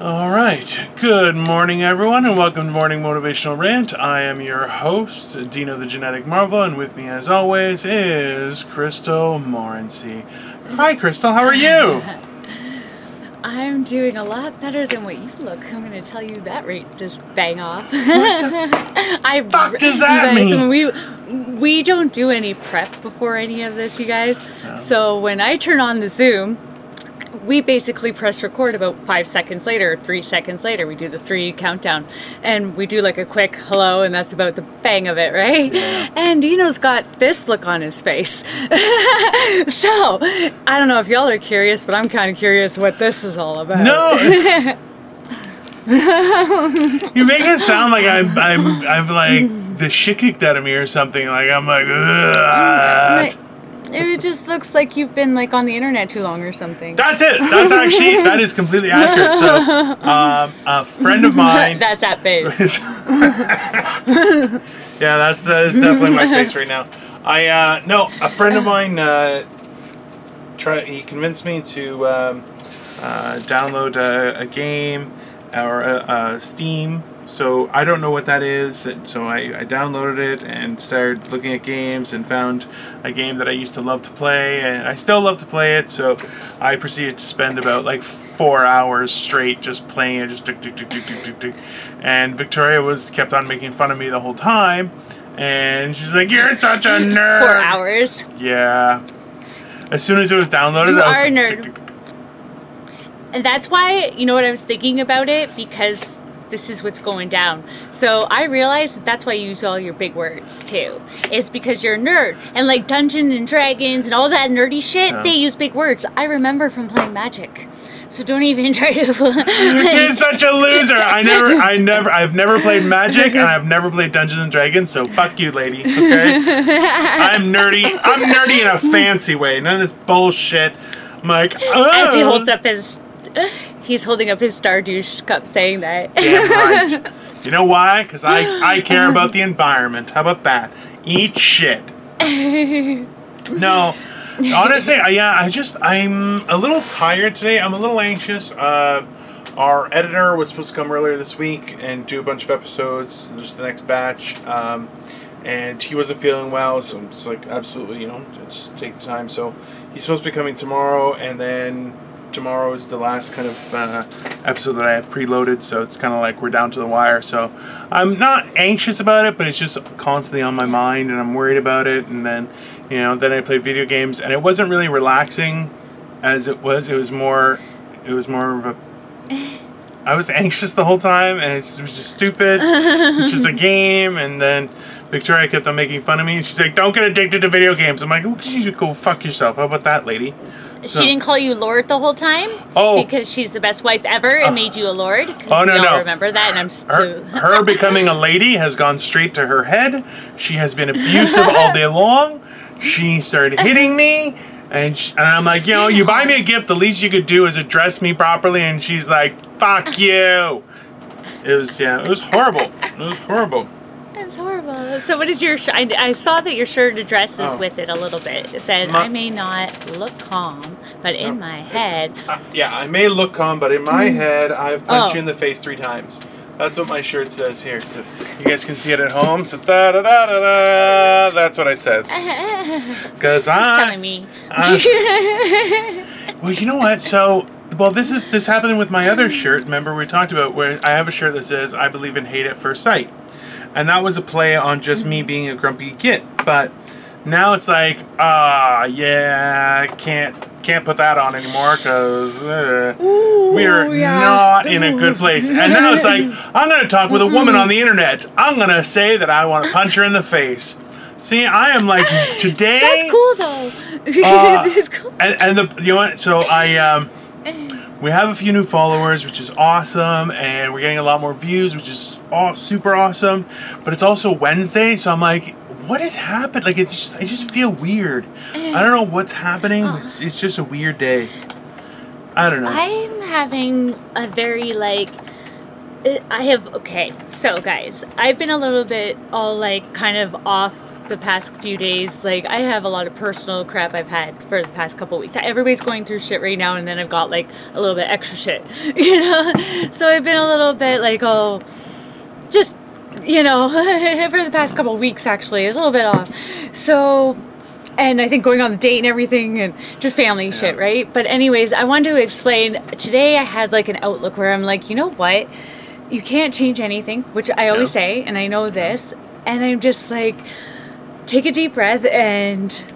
All right. Good morning, everyone, and welcome to Morning Motivational Rant. I am your host, Dino the Genetic Marvel, and with me, as always, is Crystal Morency. Hi, Crystal. How are you? I'm doing a lot better than what you look. I'm going to tell you that right. Just bang off. I fuck does that guys, mean? We we don't do any prep before any of this, you guys. So when I turn on the Zoom, we basically press record about five seconds later, three seconds later. We do the three countdown, and we do like a quick hello, and that's about the bang of it, right? And Dino's got this look on his face. so I don't know if y'all are curious, but I'm kind of curious what this is all about. No. you make it sound like I'm, I'm, I'm like the shit kicked out of me or something. Like I'm like, mm, Ugh. It just looks like you've been like on the internet too long or something. That's it. That's actually that is completely accurate. So, um, a friend of mine. That's that face. yeah, that's that is definitely my face right now. I uh, no, a friend of mine. Uh, try. He convinced me to um, uh, download a, a game or a, a Steam. So I don't know what that is. So I, I downloaded it and started looking at games and found a game that I used to love to play, and I still love to play it. So I proceeded to spend about like four hours straight just playing it, just tick, tick, tick, tick, tick, tick, tick. And Victoria was kept on making fun of me the whole time, and she's like, "You're such a nerd." Four hours. Yeah. As soon as it was downloaded, You I was are a like, nerd. tick, tick, tick. And that's why, you know what I was thinking about it? Because this is what's going down. So I realized that that's why you use all your big words too. It's because you're a nerd. And like Dungeons and Dragons and all that nerdy shit, Yeah. they use big words. I remember from playing Magic. So don't even try to. You're such a loser. I never, I never, I've never played Magic and I've never played Dungeons and Dragons. So fuck you, lady. Okay. I'm nerdy. I'm nerdy in a fancy way. None of this bullshit. I'm like, As he oh. holds up his. He's holding up his Stardouche cup saying that. Damn right. You know why? Because I, I care about the environment. How about that? Eat shit. No, honestly, I, yeah, I just I'm a little tired today. I'm a little anxious. Uh, our editor was supposed to come earlier this week and do a bunch of episodes, just the next batch. Um, and he wasn't feeling well, so it's like absolutely, you know, just take the time. So he's supposed to be coming tomorrow, and then tomorrow is the last kind of uh, episode that I have preloaded. So it's kind of like we're down to the wire. So I'm not anxious about it, but it's just constantly on my mind, and I'm worried about it. And then, you know, then I play video games, and it wasn't really relaxing as it was. It was more, it was more of a I was anxious the whole time, and it was just stupid. it's just a game, and then Victoria kept on making fun of me. And she's like, "Don't get addicted to video games." I'm like, "Look, you go fuck yourself." How about that, lady? She didn't call you Lord the whole time? Oh. Because she's the best wife ever and uh, made you a Lord. Oh, no, no. remember that, and I'm Her, her becoming a lady has gone straight to her head. She has been abusive all day long. She started hitting me, and, sh and I'm like, you know, you buy me a gift, the least you could do is address me properly. And she's like, "Fuck you." It was yeah, it was horrible. It was horrible. It's horrible. So, what is your? Sh- I, I saw that your shirt addresses Oh. with it a little bit. It said, My- "I may not look calm, but in No, my head, Uh, yeah, I may look calm, but in my head, I've punched Oh. you in the face three times. That's what my shirt says here. So you guys can see it at home. So da da da da da. That's what it says. Because I'm telling me." Well, you know what? So, well, this is this happened with my other shirt. Remember we talked about where I have a shirt that says "I believe in hate at first sight," and that was a play on just me being a grumpy git. But now it's like, ah, yeah, can't can't put that on anymore because uh, we're yeah. not in a good place. And now it's like, I'm going to talk with a woman on the internet. I'm going to say that I want to punch her in the face. See, I am like today. That's cool though. Uh, That's cool. and, and the you know what? So I um, we have a few new followers, which is awesome, and we're getting a lot more views, which is all super awesome. But it's also Wednesday, so I'm like, what has happened? Like it's just I just feel weird. I don't know what's happening. It's, it's just a weird day. I don't know. I'm having a very like I have okay. So guys, I've been a little bit all like kind of off the past few days, like I have a lot of personal crap I've had for the past couple weeks. Everybody's going through shit right now, and then I've got like a little bit extra shit, you know. So I've been a little bit like, oh, just you know, for the past couple weeks actually, a little bit off. So and I think going on the date and everything and just family yeah. shit, right? But anyways, I wanted to explain today I had like an outlook where I'm like, you know what? You can't change anything, which I always yeah. say, and I know this, and I'm just like take a deep breath and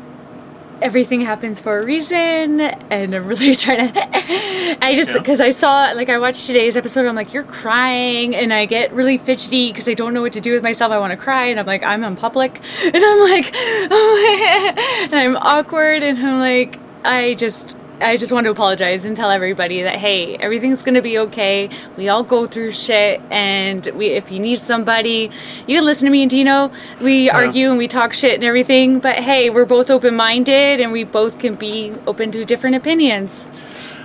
everything happens for a reason and i'm really trying to i just because yeah. i saw like i watched today's episode i'm like you're crying and i get really fidgety because i don't know what to do with myself i want to cry and i'm like i'm in public and i'm like oh, and i'm awkward and i'm like i just I just want to apologize and tell everybody that hey, everything's gonna be okay. We all go through shit, and we if you need somebody, you can listen to me and Dino. We yeah. argue and we talk shit and everything, but hey, we're both open minded, and we both can be open to different opinions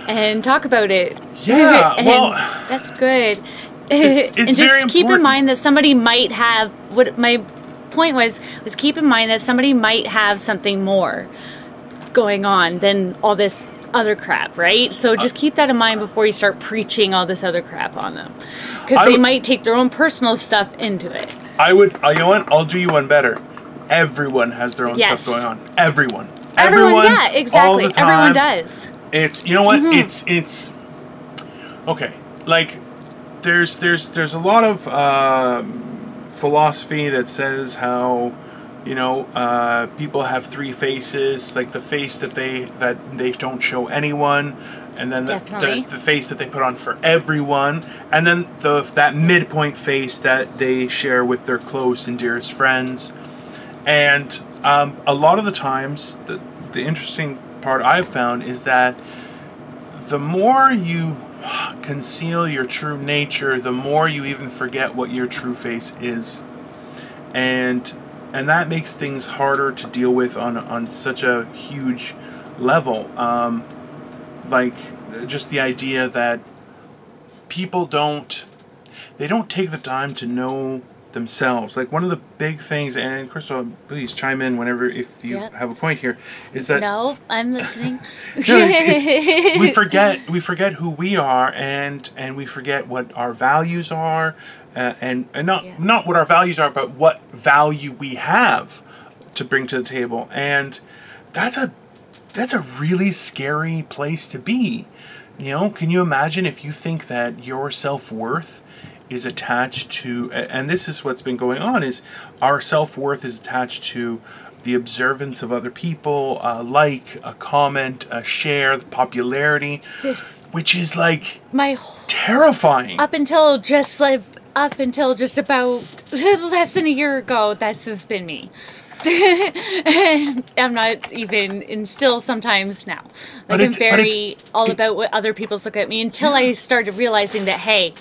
and talk about it. Yeah, well, that's good. It's, it's and just keep important. in mind that somebody might have what my point was was keep in mind that somebody might have something more going on than all this other crap, right? So just keep that in mind before you start preaching all this other crap on them, because they might take their own personal stuff into it. I would. Uh, you know what? I'll do you one better. Everyone has their own yes. stuff going on. Everyone. Everyone. Everyone yeah, exactly. Everyone does. It's you know what? Mm-hmm. It's it's okay. Like there's there's there's a lot of um, philosophy that says how you know uh, people have three faces like the face that they that they don't show anyone and then the, the, the, face that they put on for everyone and then the that midpoint face that they share with their close and dearest friends. And um, a lot of the times the, the interesting part i've found is that the more you conceal your true nature the more you even forget what your true face is. And and that makes things harder to deal with on on such a huge level. Um, like just the idea that people don't they don't take the time to know themselves. Like one of the big things, and Crystal, please chime in whenever if you yep. have a point here, is that no, I'm listening. no, it's, it's, we forget we forget who we are, and and we forget what our values are, uh, and and not yeah. not what our values are, but what value we have to bring to the table, and that's a that's a really scary place to be. You know, can you imagine if you think that your self worth is attached to, and this is what's been going on, is our self worth is attached to the observance of other people, a like, a comment, a share, the popularity, this, which is like my terrifying. Up until just like up until just about less than a year ago, this has been me. I'm not even, and still sometimes now. Like I'm very all about what other people's look at me until I started realizing that, hey,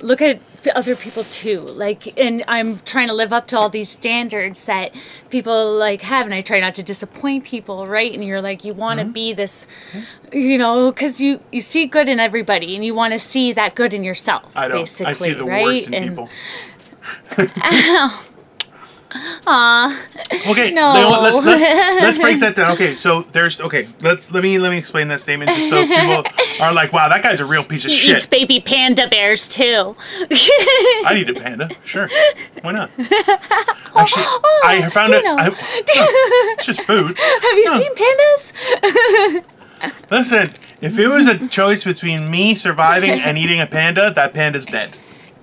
look at other people too. Like and i'm trying to live up to all these standards that people like have and i try not to disappoint people right? And you're like you want to mm-hmm. be this you know because you you see good in everybody and you want to see that good in yourself I don't, basically I see the right? worst in and, people Aw. Okay. No. Let's, let's let's break that down. Okay, so there's okay. Let's let me let me explain that statement just so people are like, wow, that guy's a real piece of he shit. Eats baby panda bears too. I need a panda. Sure. Why not? Actually, oh, I found it. I, it's just food. Have you seen pandas? Listen, if it was a choice between me surviving and eating a panda, that panda's dead.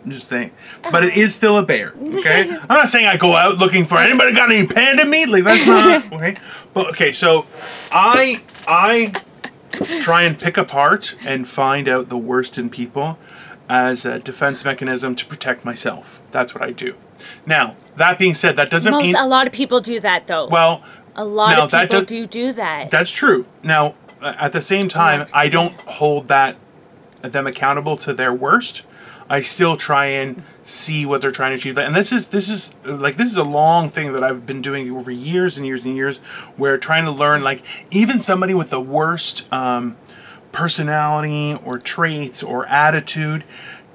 I'm just saying. But it is still a bear, okay? I'm not saying I go out looking for anybody got any panda meat. Like that's not okay. But okay, so I I try and pick apart and find out the worst in people as a defense mechanism to protect myself. That's what I do. Now, that being said, that doesn't Most, mean a lot of people do that though. Well, a lot of people do, do do that. That's true. Now, at the same time, I don't hold that them accountable to their worst. I still try and see what they're trying to achieve. And this is this is like this is a long thing that I've been doing over years and years and years, where trying to learn like even somebody with the worst um, personality or traits or attitude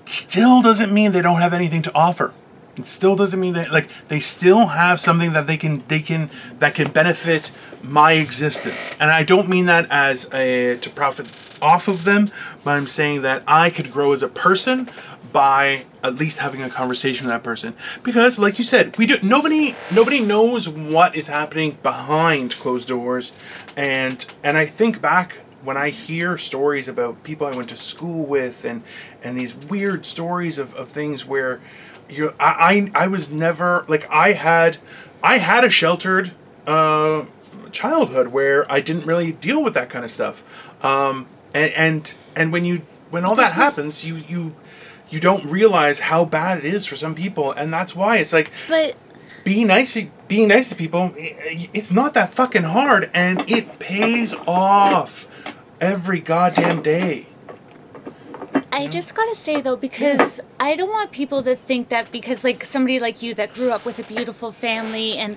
still doesn't mean they don't have anything to offer. it still doesn't mean that like they still have something that they can they can that can benefit my existence. And I don't mean that as a to profit off of them, but I'm saying that I could grow as a person by at least having a conversation with that person. Because like you said we do nobody nobody knows what is happening behind closed doors. And and i think back when i hear stories about people i went to school with and and these weird stories of, of things where you I, I i was never like i had i had a sheltered uh childhood where i didn't really deal with that kind of stuff. Um and and and when you when all that happens you you you don't realize how bad it is for some people and that's why it's like But being nice to, being nice to people it's not that fucking hard and it pays off every goddamn day. I just gotta say though, because I don't want people to think that because like somebody like you that grew up with a beautiful family and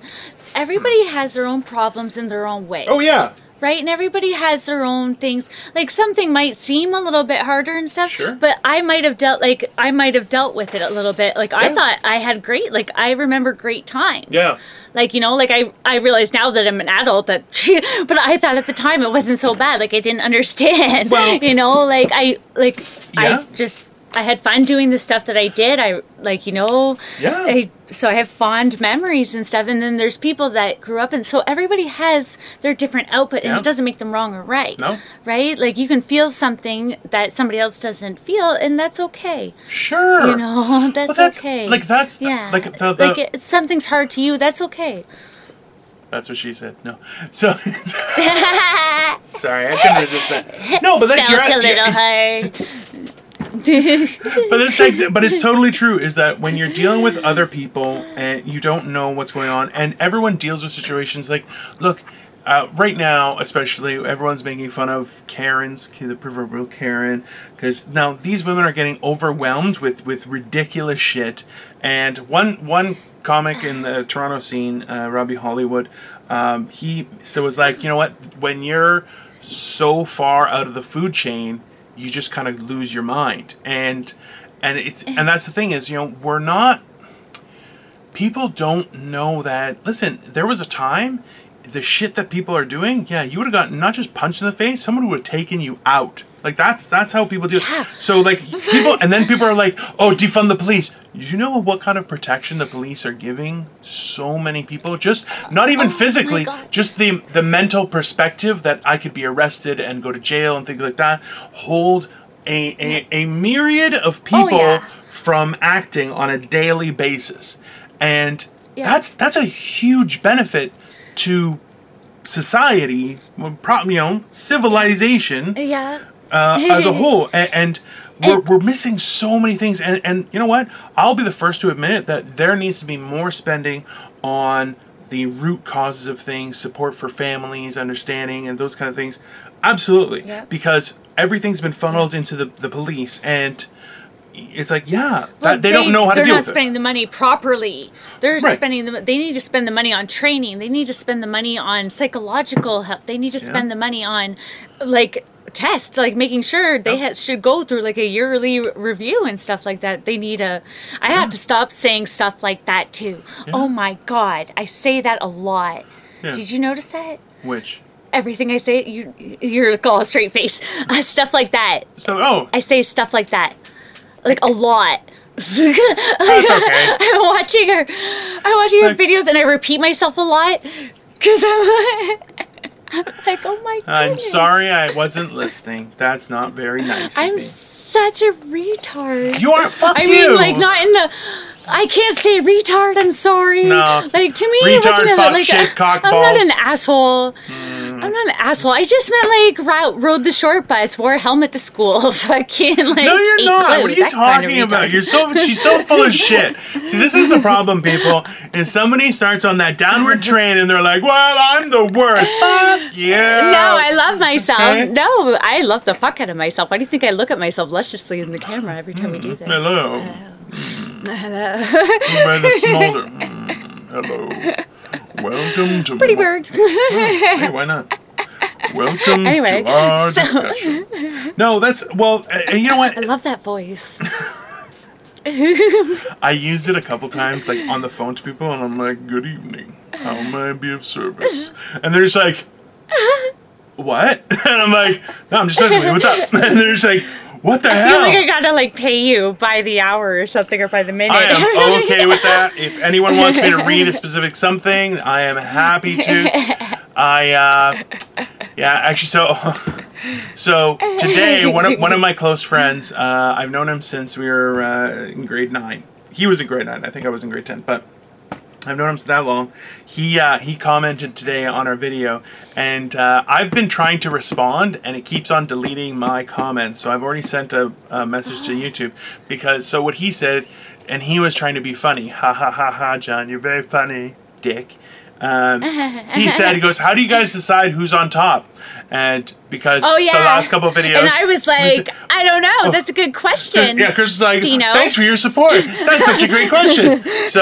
everybody hmm. has their own problems in their own way. oh yeah Right? And everybody has their own things. Like something might seem a little bit harder and stuff. Sure. But I might have dealt like I might have dealt with it a little bit. Like I thought I had great like I remember great times. Yeah. Like, you know, like I I realize now that I'm an adult that but I thought at the time it wasn't so bad. Like I didn't understand. Well- you know, like I like Yeah. I just I had fun doing the stuff that I did. I like, you know, Yeah. I, so I have fond memories and stuff. And then there's people that grew up and so everybody has their different output and Yeah. it doesn't make them wrong or right. No. Right? Like you can feel something that somebody else doesn't feel and that's okay. sure You know, that's, that's- okay. like, that's the- yeah. like, the- the- like it, something's hard to you. That's okay. that's what she said no so sorry i couldn't resist that no but like, you're a little you're- hard. But it's but it's totally true is that when you're dealing with other people and you don't know what's going on and everyone deals with situations like look uh, right now especially everyone's making fun of karens the proverbial karen because now these women are getting overwhelmed with with ridiculous shit and one one comic in the toronto scene uh, robbie hollywood um, he so was like you know what? When you're so far out of the food chain you just kind of lose your mind. And and it's eh. and that's the thing is you know we're not people don't know that listen there was a time the shit that people are doing yeah you would have gotten not just punched in the face someone would have taken you out like that's that's how people do Yeah. so like people and then people are like oh defund the police you know what kind of protection the police are giving so many people just not even Oh physically just the the mental perspective that I could be arrested and go to jail and things like that hold a a, a myriad of people Oh, yeah. from acting on a daily basis and Yeah. that's that's a huge benefit to society you know civilization yeah. Uh, as a whole and, and we're, we're missing so many things and, and you know what i'll be the first to admit it that there needs to be more spending on the root causes of things support for families understanding and those kind of things absolutely Yeah. because everything's been funneled into the, the police and it's like yeah that, Well, they, don't know how to do it. they're deal not spending the money properly. They're Right. spending the. They need to spend the money on training. They need to spend the money on psychological help. They need to spend the money on, like tests, like making sure they ha- should go through like a yearly re- review and stuff like that. They need a. I have to stop saying stuff like that too. Oh my god, I say that a lot. Yeah. Did you notice that? which Everything I say, you you're call a straight face. Uh, stuff like that. so oh I say stuff like that, like a lot. okay I'm watching her. I'm watching her Like- videos and I repeat myself a lot because I'm like, I'm oh my god. i'm sorry i wasn't listening that's not very nice I'm me. such a retard. you aren't fuck I you mean, like not in the. I can't say retard. I'm sorry. No, like to me, it wasn't a, fuck, like shit, a, cock, I'm balls. not an asshole. Hmm. I'm not an asshole. I just meant like ro- rode the short bus, wore a helmet to school, fucking like. No, you're not. What are you that kind of talking about? You're so she's so full of shit. See, this is the problem, people. Is somebody starts on that downward train and they're like, "Well, I'm the worst." Fuck yeah. No, I love myself. Okay. No, I love the fuck out of myself. Why do you think I look at myself lusciously in the camera every time we do hmm. this? Hello. Hello. By the smolder. Mm, hello. Welcome to Pretty my- bird. Hey, why not? Welcome Anyway, to our so- discussion. No, that's well. Uh, you know what? I love that voice. I used it a couple times, like on the phone to people, and I'm like, "Good evening. How may I be of service?" And they're just like, "What?" And I'm like, "No, I'm just messing with you. What's up?" And they're just like, "What the I hell?" I feel like I gotta like pay you by the hour or something or by the minute. I am okay with that. If anyone wants me to read a specific something, I am happy to. I uh, yeah, actually, so so today one of one of my close friends, uh, I've known him since we were uh, in grade nine. He was in grade nine. I think I was in grade ten, but. I've known him for that long. He uh, he commented today on our video, and uh, I've been trying to respond, and it keeps on deleting my comments. So I've already sent a, a message to YouTube because so what he said, and he was trying to be funny. Ha ha ha ha, John, you're very funny, dick. Um, he said, he goes, how do you guys decide who's on top? And because Oh yeah. the last couple of videos, And I was like, said- I don't know. That's a good question. yeah, Chris is like, Dino. thanks for your support. That's such a great question. So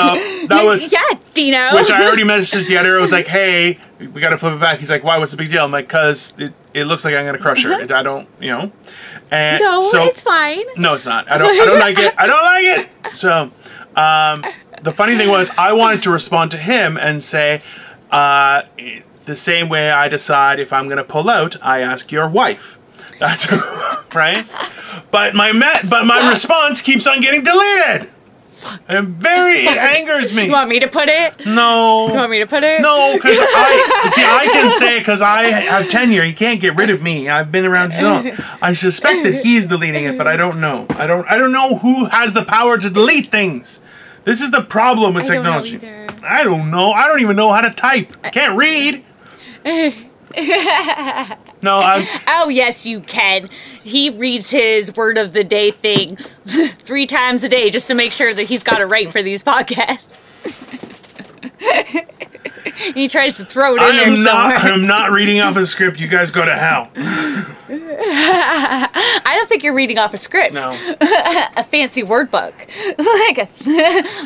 that was yeah, Dino. which I already messaged the editor. I was like, "Hey, we got to flip it back." He's like, "Why? What's the big deal?" I'm like, "Cause it, it looks like I'm gonna crush her. I don't, you know." And no, so it's fine. no, it's not. I don't. I don't like it. I don't like it. So, um, the funny thing was, I wanted to respond to him and say, uh, the same way I decide if I'm gonna pull out, I ask your wife. That's right. But my but my response keeps on getting deleted. And very it angers me. You want me to put it? No. You want me to put it? No, because I see. I can say because I have tenure. He can't get rid of me. I've been around too long. I suspect that he's deleting it, but I don't know. I don't. I don't know who has the power to delete things. This is the problem with I don't technology. I don't know. I don't even know how to type. I can't read. no, I'm. Oh yes, you can. He reads his word of the day thing three times a day just to make sure that he's got it right for these podcasts. he tries to throw it in I there am not. somewhere. I'm not reading off a script. You guys go to hell. I don't think you're reading off a script. No. A fancy word book, like a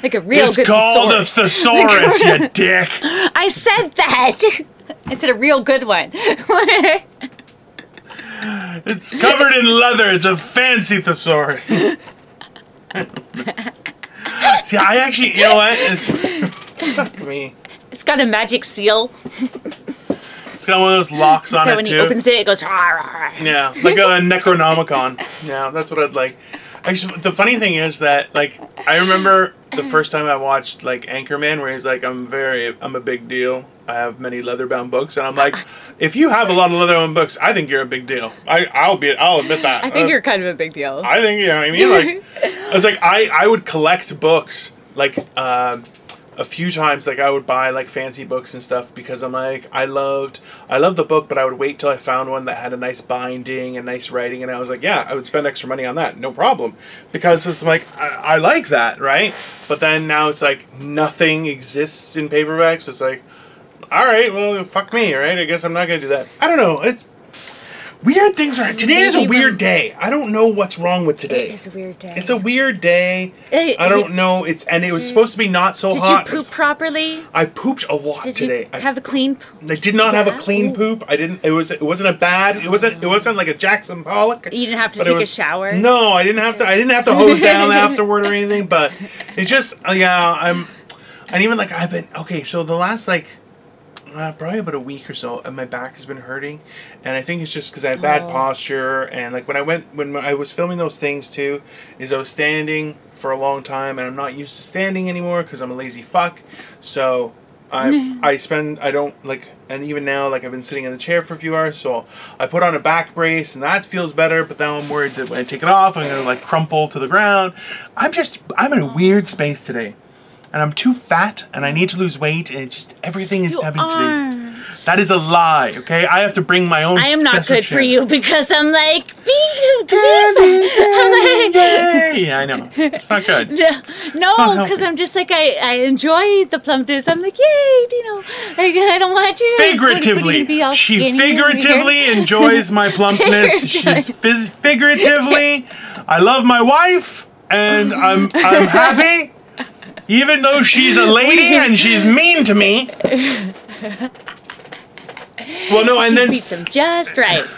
like a real It's good called a thesaurus. thesaurus, you dick. I said that. I said a real good one. It's covered in leather. It's a fancy thesaurus. See, I actually, you know what? It's fuck me. It's got a magic seal It's got one of those locks on that it when he opens it, it goes. "Rah, rah, rah." Yeah, like a Necronomicon. Yeah, that's what I'd like. Actually, the funny thing is that, like, I remember the first time I watched like Anchorman, where he's like, "I'm very, I'm a big deal. I have many leather-bound books," and I'm like, "If you have a lot of leather-bound books, I think you're a big deal. I, I'll be, I'll admit that. I think Uh, you're kind of a big deal. I think you know what I mean. Like, I was like, I I would collect books like um, a few times. Like, I would buy like fancy books and stuff because I'm like, I loved I loved the book, but I would wait till I found one that had a nice binding and nice writing, and I was like, yeah, I would spend extra money on that, no problem, because it's like I, I like that, right? But then now it's like nothing exists in paperback, so it's like. All right, well, fuck me, right? I guess I'm not gonna do that. I don't know. It's weird things are. Today is a weird day. I don't know what's wrong with today. It is a weird day. It's a weird day. Eh, I don't know. It's and it was it- supposed to be not so hot. Did you poop properly? I pooped a lot Did today. you I, have a clean poop? I did not have a clean Ooh. poop. I didn't. It was. It wasn't a bad. It wasn't. It wasn't like a Jackson Pollock. You didn't have to it take a shower? No, I didn't have to. I didn't have to hose down afterward or anything. But it just. Yeah, I'm. And even like I've been okay. So the last like. Uh, probably about a week or so, and my back has been hurting, and I think it's just because I have bad Oh. posture, and like when I went when I was filming those things too, is I was standing for a long time, and I'm not used to standing anymore because I'm a lazy fuck, so I I spend I don't like, and even now like I've been sitting in the chair for a few hours, so I put on a back brace, and that feels better, but now I'm worried that when I take it off, I'm gonna like crumple to the ground. I'm just I'm in a weird space today and I'm too fat and I need to lose weight and it's just everything is You happening today. aren't. That is a lie, okay? I have to bring my own. I am not good for you because I'm like, be, be I'm like! Yeah, I know. It's not good. no, not no, because I'm just like I, I enjoy the plumpness. I'm like, yay, you know, like I don't want you. to- what are you gonna Figuratively, all she figuratively enjoys my plumpness. She's phys- figuratively. I love my wife, and I'm I'm happy, even though she's a lady and she's mean to me. Well, no, and She then beats him just right.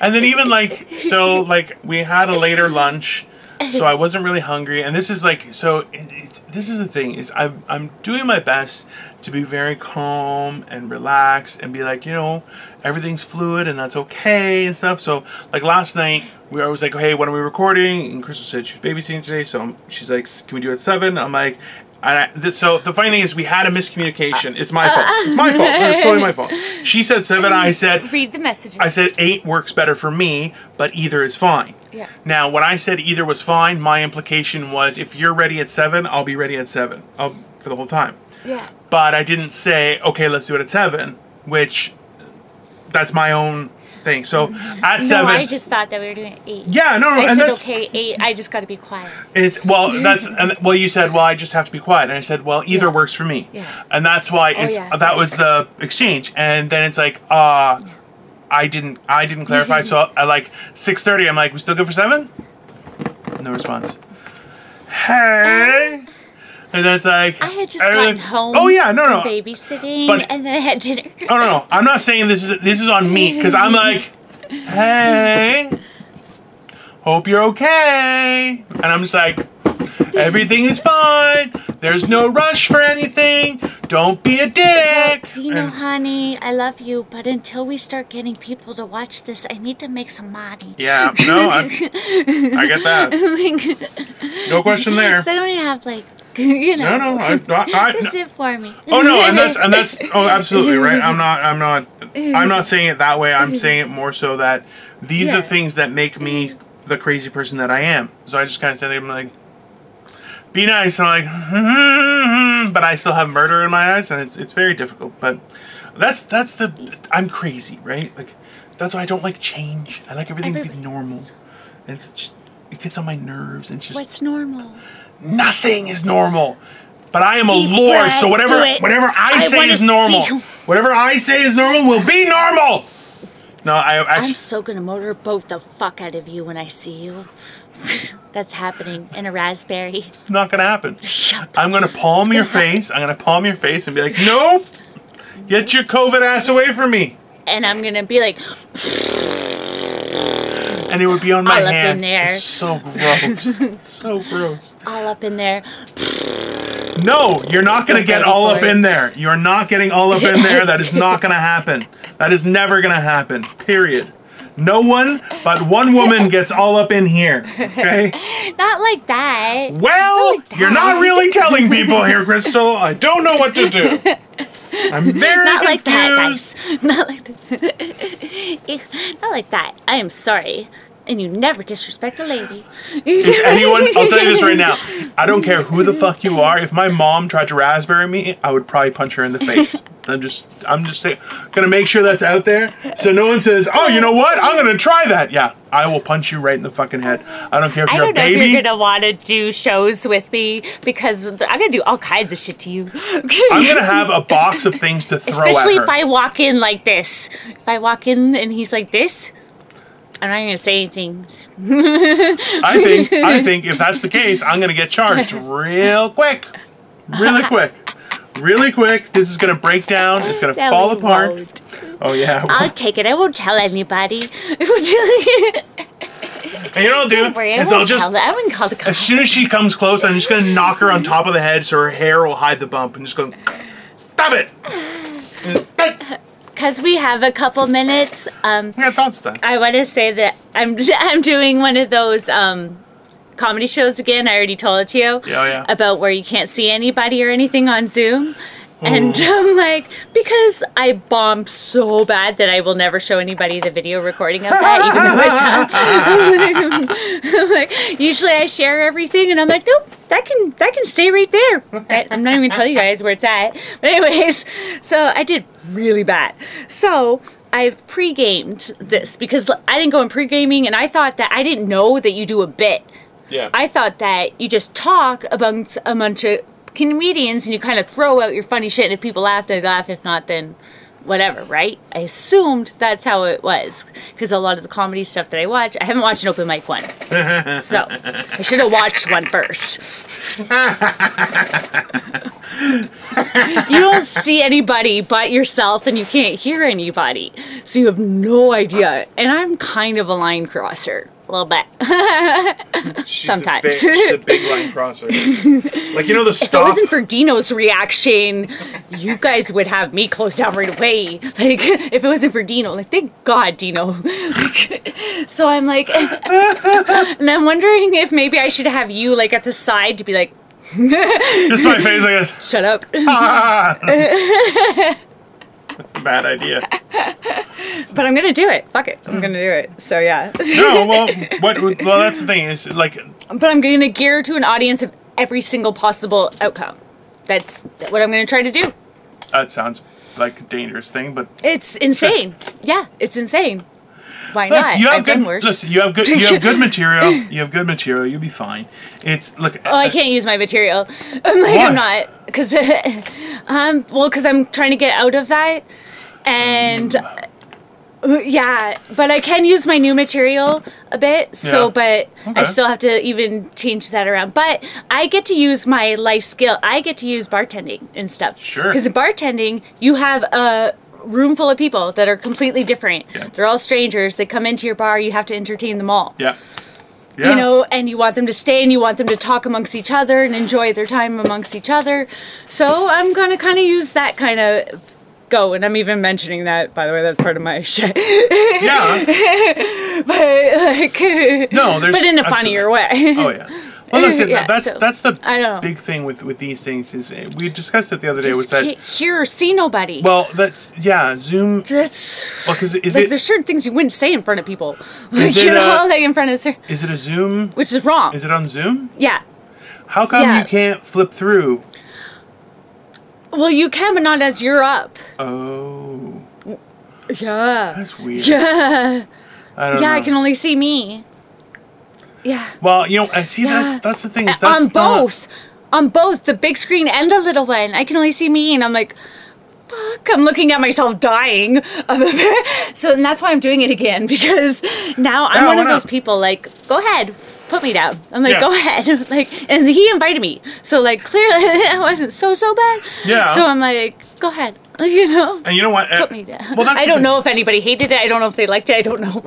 And then even like so like we had a later lunch so I wasn't really hungry. And this is like so. It, this is the thing is I'm I'm doing my best to be very calm and relaxed and be like you know everything's fluid and that's okay and stuff. So like last night we I was like hey when are we recording? And Crystal said she's babysitting today, so I'm, she's like can we do it at seven? I'm like. And I, this, so the funny thing is, we had a miscommunication. It's my fault. Uh, it's my fault. It's totally my fault. She said seven. I said Read the messages. I said eight works better for me, but either is fine. Yeah. Now, when I said either was fine, my implication was if you're ready at seven, I'll be ready at seven I'll, for the whole time. yeah. But I didn't say okay, let's do it at seven, which uh, that's my own thing. So at No, seven, I just thought that we were doing eight. yeah, no, no, I and said that's okay, eight. I just got to be quiet. it's well, that's and well, you said well, I just have to be quiet, and I said well, either Yeah. works for me, Yeah. and that's why it's yeah. that was the exchange, and then it's like uh. I didn't. I didn't clarify. so at like six thirty, I'm like, "We still good for seven? No response. Hey, and then it's like I had just everything- gotten home. Oh yeah, no, no, babysitting, But- and then I had dinner. Oh no, no. I'm not saying this is this is on me because I'm like, hey, hope you're okay, and I'm just like, everything is fine. There's no rush for anything. Don't be a dick. Do you know, And- honey, I love you, but until we start getting people to watch this, I need to make some money. yeah, no, I, I get that. like, No question there. so I don't even have like, you know. No, no, I, I, I, Just it for me. Oh no, and that's and that's oh absolutely right. I'm not I'm not I'm not saying it that way. I'm saying it more so that these are Yeah. the things that make me the crazy person that I am. So I just kind of said I'm like be nice. And I'm like but I still have murder in my eyes and it's it's very difficult. But that's that's the I'm crazy, right? Like that's why I don't like change. I like everything to be normal. And it's just it gets on my nerves and it's just What's normal? Nothing is normal. But I am a lord, breath, so whatever whatever I, I say is normal. see. Whatever I say is normal will be normal. No, I actually I'm so gonna motorboat the fuck out of you when I see you. That's happening in a raspberry. it's not gonna happen. I'm gonna palm your face. I'm gonna palm your face and be like, nope. Get your COVID ass away from me. And I'm gonna be like, And it would be on my All up in hand. there. It's so gross. so gross. all up in there. No, you're not gonna get all up in there. You're not getting all up in there. That is not gonna happen. That is never gonna happen. Period. No one but one woman gets all up in here. Okay? Not like that. Well, like you're not really telling people here, Crystal. I don't know what to do. I'm very Not like that, guys. Not like that. Not like that. I am sorry. And you never disrespect a lady. If anyone, I'll tell you this right now. I don't care who the fuck you are. If my mom tried to raspberry me, I would probably punch her in the face. I'm just, I'm just saying, gonna make sure that's out there, so no one says, "Oh, you know what? I'm gonna try that." Yeah, I will punch you right in the fucking head. I don't care if I you're a don't know if you're gonna want to do shows with me because I'm gonna do all kinds of shit to you. I'm gonna have a box of things to throw Especially at her. if I walk in like this. If I walk in and he's like this, I'm not gonna say anything. I think I think if that's the case, I'm gonna get charged real quick, really quick, really quick. This is gonna break down. It's gonna No, fall apart. won't. Oh yeah. I'll take it. I won't tell anybody. and you know what I'll do? Don't worry, Is I'll just tell. I wouldn't call the as soon as she comes close, I'm just gonna knock her on top of the head so her hair will hide the bump, and just go, stop it. Because we have a couple minutes. Um, Yeah, that's done. I want to say that I'm I'm doing one of those um, comedy shows again. I already told it to you Yeah, oh, yeah. about where you can't see anybody or anything on Zoom. And I'm like, because I bombed so bad that I will never show anybody the video recording of that, even though it's up. I'm like, like, usually I share everything, and I'm like, nope, that can that can stay right there. That- I'm not even gonna tell you guys where it's at. But anyways, so I did really bad. So I've pre-gamed this because I didn't go in pre-gaming, and I thought that I didn't know that you do a bit. Yeah. I thought that you just talk amongst a bunch of comedians and you kind of throw out your funny shit, and if people laugh, they laugh. If not, then whatever, right? I assumed that's how it was because a lot of the comedy stuff that I watch, I haven't watched an open mic one, so I should have watched one first. you don't see anybody but yourself, and you can't hear anybody, so you have no idea. And I'm kind of a line crosser. A little bit. She's Sometimes. A big, she's a big line crosser. like you know the stop. If it wasn't for Dino's reaction, you guys would have me closed down right away. Like, if it wasn't for Dino, like, thank God, Dino. Like, so I'm like, and I'm wondering if maybe I should have you, like, at the side to be like, Just my face, I guess. shut up. Ah. That's a bad idea. But I'm gonna do it. Fuck it. I'm gonna do it. So, yeah. No, well, what? Well, that's the thing. Is like but I'm gonna gear to an audience of every single possible outcome. That's what I'm gonna try to do. that sounds like a dangerous thing, but It's insane. Yeah, it's insane. Why Look, not? you have I've good. done worse. Listen, you have good. You have good material. You have good material. You'll be fine. It's look. Oh, I can't use my material. I'm like, Why? I'm not, because, um, well, because I'm trying to get out of that, and uh, yeah, but I can use my new material a bit. So, Yeah. but I still have to even change that around. But I get to use my life skill. I get to use bartending and stuff. Sure. Because bartending, you have a room full of people that are completely different. Yeah. They're all strangers. They come into your bar. You have to entertain them all Yeah. Yeah. you know, and you want them to stay and you want them to talk amongst each other and enjoy their time amongst each other. So I'm gonna kind of use that kind of go, and I'm even mentioning that by the way. That's part of my shit, Yeah. but like, No, there's but in a absolutely- funnier way. Oh yeah. Well, listen, Yeah, that's so, that's the I know. big thing with with these things is uh, we discussed it the other day. Was Just that can't hear or see nobody. well? That's yeah. Zoom. that's Well, because is like it there's certain things you wouldn't say in front of people, like, you know, uh, like in front of cer- is it a Zoom? which is wrong. Is it on Zoom? yeah. How come Yeah. you can't flip through? Well, you can, but not as you're up. Oh, Yeah. that's weird. Yeah. I don't Yeah, know. I can only see me. Yeah. Well, you know, I see Yeah. that's that's the thing. Is that's on not- both. On both the big screen and the little one. I can only see me and I'm like, fuck, I'm looking at myself dying. so and that's why I'm doing it again because now I'm one of those people like, go ahead, put me down. I'm like, Yeah. go ahead. like and he invited me. So like clearly it wasn't so so bad. Yeah. So I'm like, go ahead. You know? And you know what? Uh, Put me down. Well, that's I don't know if anybody hated it. I don't know if they liked it. I don't know.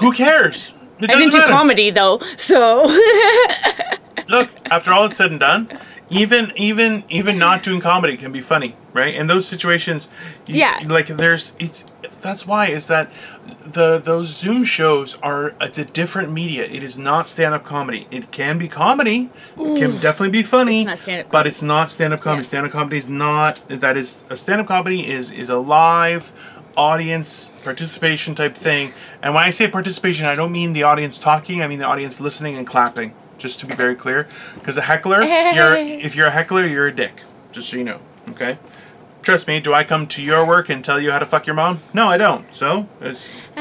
Who cares? It I didn't doesn't do comedy though, so Look, after all is said and done, even even even not doing comedy can be funny, right? In those situations, you, Yeah. like there's it's that's why is that the those Zoom shows are it's a different media. It is not stand up comedy. It can be comedy. It can definitely be funny. It's not stand-up but it's not stand up comedy. Yeah. Stand up comedy is not that is a stand up comedy is is a live audience participation type thing. And when I say participation, I don't mean the audience talking. I mean the audience listening and clapping. Just to be very clear, because a heckler, you're if you're a heckler, you're a dick. Just so you know, okay? Trust me. Do I come to your work and tell you how to fuck your mom? No, I don't. So it's,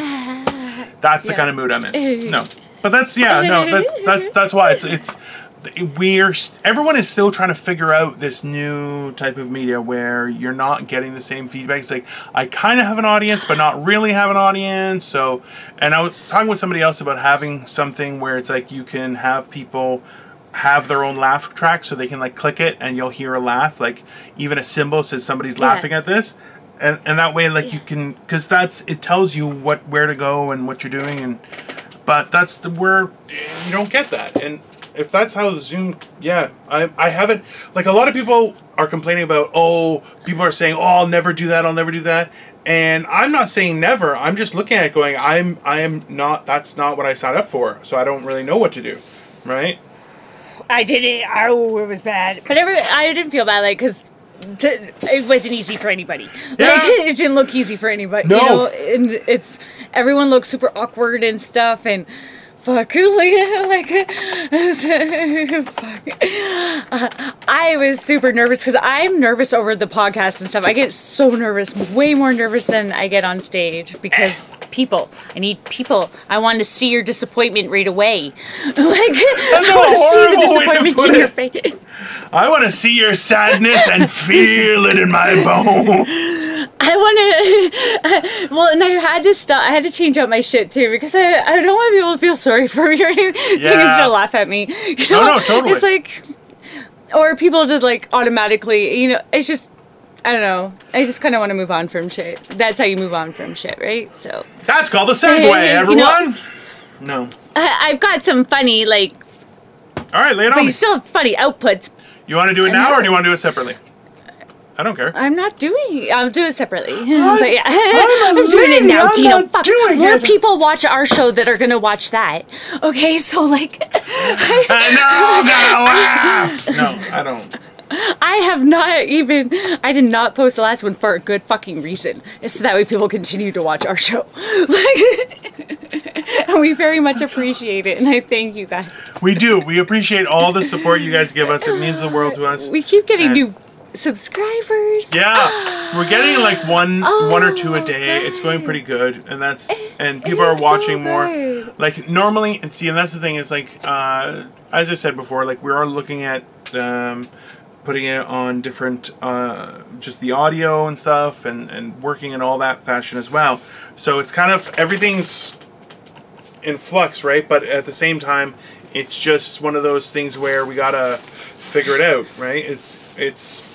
that's the Yeah. kind of mood I'm in. No, but that's yeah. No, that's that's that's why it's it's we're everyone is still trying to figure out this new type of media where you're not getting the same feedback. It's like I kind of have an audience, but not really have an audience. So, and I was talking with somebody else about having something where it's like you can have people have their own laugh track, so they can like click it and you'll hear a laugh, like even a symbol says somebody's Yeah. laughing at this. And, and that way, like you can, because that's it tells you what where to go and what you're doing, and but that's the where you don't get that and if that's how zoom yeah i, I haven't like a lot of people are complaining about oh people are saying oh i'll never do that i'll never do that and i'm not saying never i'm just looking at it going i'm i am not that's not what i signed up for so i don't really know what to do right I did it. Oh, it was bad. But every, I didn't feel bad, like, because it wasn't easy for anybody. Like, Yeah. it didn't look easy for anybody. No. You know, and it's, everyone looks super awkward and stuff, and fuck, like, like, fuck. Uh, I was super nervous because I'm nervous over the podcast and stuff. I get so nervous, way more nervous than I get on stage because people. I need people. I want to see your disappointment right away. Like, I want to see the disappointment in your face. i want to see your sadness and feel it in my bone I want to. Well, and I had to stop. I had to change up my shit too because I I don't want people to feel sorry for me or anything Yeah. still laugh at me. You know? no, totally. It's like, or people just like automatically. You know, it's just. I don't know. I just kind of want to move on from shit. That's how you move on from shit, right? So that's called a segue Hey, you know- everyone No. I, I've got some funny like, All right, lay it but on me. you still have funny outputs. You want to do it now, or do you want to do it separately? I don't care. I'm not doing. I'll do it separately. but yeah, I'm I'm doing it now, I'm Dino. Fuck. doing More it. people watch our show that are gonna watch that. Okay, so like, And they're all gonna laugh. No, I don't. I have not even. I did not post the last one for a good fucking reason. It's so that way people continue to watch our show. Like, and we very much appreciate it, and I thank you guys. We do. We appreciate all the support you guys give us. It means the world to us. We keep getting And- new subscribers. Yeah, we're getting like one, one or two a Oh, day. It's going pretty good, and that's and people are is so watching more. good. Like normally, and see, and that's the thing is like, uh, as I said before, like we are looking at um, putting it on different, uh, just the audio and stuff, and and working in all that fashion as well. So it's kind of everything's in flux, right? But at the same time, it's just one of those things where we gotta figure it out, right? It's it's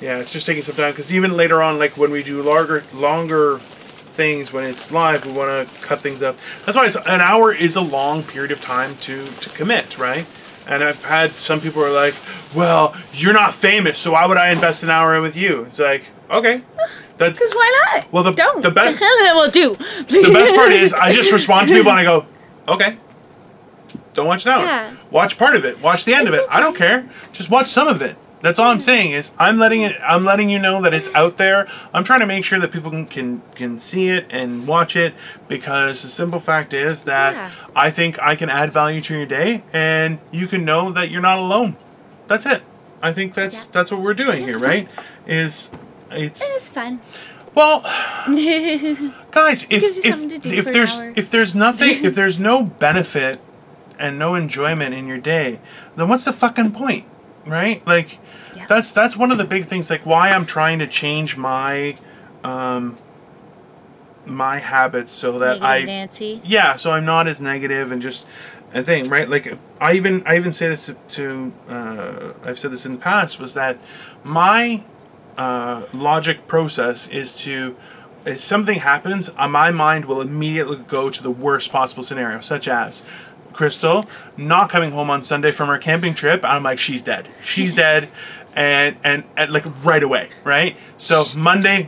yeah, it's just taking some time because even later on, like when we do longer longer things when it's live, we want to cut things up. That's why it's, an hour is a long period of time to to commit, right? And I've had some people are like, "Well, you're not famous, so why would I invest an hour in with you?" It's like, okay, Because why not? Well, the- don't. the best- well, do. the best part is I just respond to people and I go, okay. Don't watch an hour. Yeah. Watch part of it. Watch the end of It's it. I don't care. Just watch some of it. That's all I'm saying is I'm letting it. I'm letting you know that it's out there. I'm trying to make sure that people can can, can see it and watch it because the simple fact is that Yeah. I think I can add value to your day and you can know that you're not alone. That's it. I think that's Yeah. that's what we're doing here, right? Is it's It's fun. well, guys, if if something to do if there's if there's nothing if there's no benefit and no enjoyment in your day, then what's the fucking point, right? Like. That's that's one of the big things. Like, why I'm trying to change my um my habits so that I Nancy. yeah so i'm not as negative and just a thing right like i even i even say this to, to uh, i've said this in the past was that my uh, logic process is to if something happens uh, my mind will immediately go to the worst possible scenario such as crystal not coming home on sunday from her camping trip i'm like she's dead she's dead and, and and like right away right so monday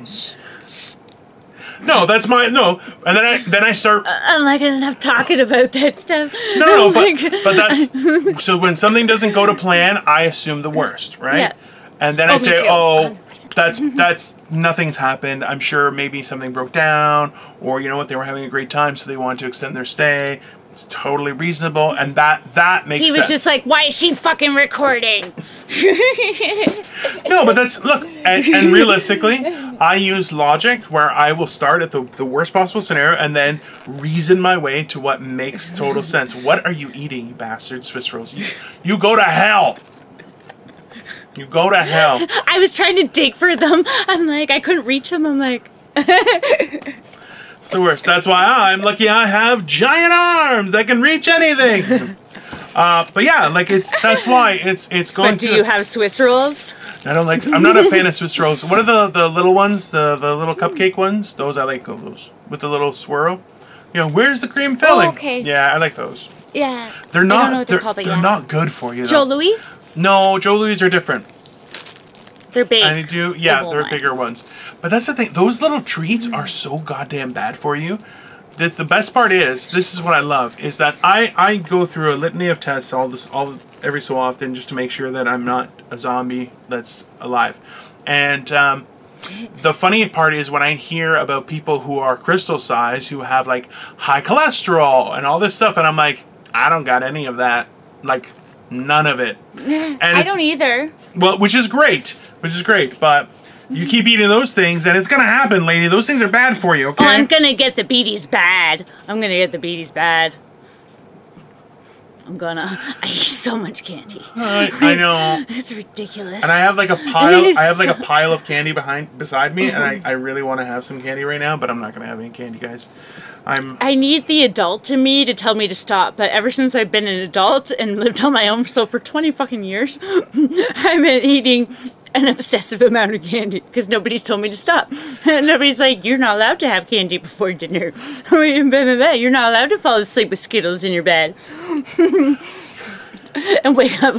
no that's my no and then i then i start uh, I'm not gonna enough talking about that stuff. no, no, but, but that's so when something doesn't go to plan, I assume the worst, right? Yeah. And then Oh, I say, "Oh, 100%. that's mm-hmm. that's nothing's happened. I'm sure maybe something broke down, or you know what, they were having a great time, so they wanted to extend their stay. It's totally reasonable, and that that makes he was sense. just like, "Why is she fucking recording?" no, but that's look, and, and realistically, I use logic where I will start at the, the worst possible scenario and then reason my way to what makes total sense. What are you eating, you bastard Swiss rolls? You, you go to hell. You go to hell. I was trying to dig for them. I'm like, I couldn't reach them. I'm like, It's the worst. That's why I'm lucky I have giant arms that can reach anything. Uh, but yeah, like it's that's why it's it's going to but do to. you have Swiss rolls? I don't like. I'm not a fan of Swiss rolls. What are the the little ones? The the little cupcake ones? Those I like those with the little swirl. You know, where's the cream filling? Oh, okay. Yeah, I like those. Yeah. They're I not. don't know what they're they're called, they're yeah. not good for you. Joe Louis? No, Joe Louis are different. They're big. They do, yeah, they're bigger ones. But that's the thing; those little treats are so goddamn bad for you. That the best part is, this is what I love, is that I I go through a litany of tests all this all every so often just to make sure that I'm not a zombie that's alive. And um, the funny part is when I hear about people who are crystal size who have like high cholesterol and all this stuff, and I'm like, I don't got any of that, like none of it. And I don't either. well, which is great, which is great, but you keep eating those things, and it's gonna happen, lady. Those things are bad for you. Oh, okay. Oh, I'm gonna get the beaties bad. I'm gonna get the beaties bad. I'm gonna. I eat so much candy. I, I know. It's ridiculous. And I have like a pile. I have like a pile of candy behind beside me, and I, I really want to have some candy right now, but I'm not gonna have any candy, guys. I'm. I need the adult in me to tell me to stop, but ever since I've been an adult and lived on my own so for 20 fucking years, I've been eating an obsessive amount of candy because nobody's told me to stop. nobody's like, you're not allowed to have candy before dinner. you're not allowed to fall asleep with Skittles in your bed and wake up.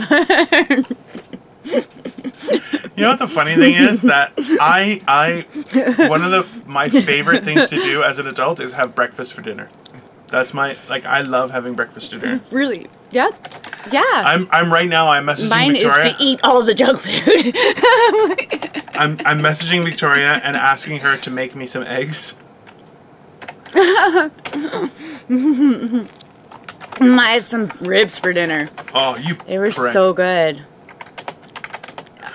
You know what the funny thing is that I I one of the my favorite things to do as an adult is have breakfast for dinner. That's my like I love having breakfast dinner. really? Yeah. Yeah. I'm I'm right now I'm messaging Victoria. Mine Victoria. is to eat all the junk food. I'm I'm messaging Victoria and asking her to make me some eggs. I had some ribs for dinner. Oh, you They were prick. so good.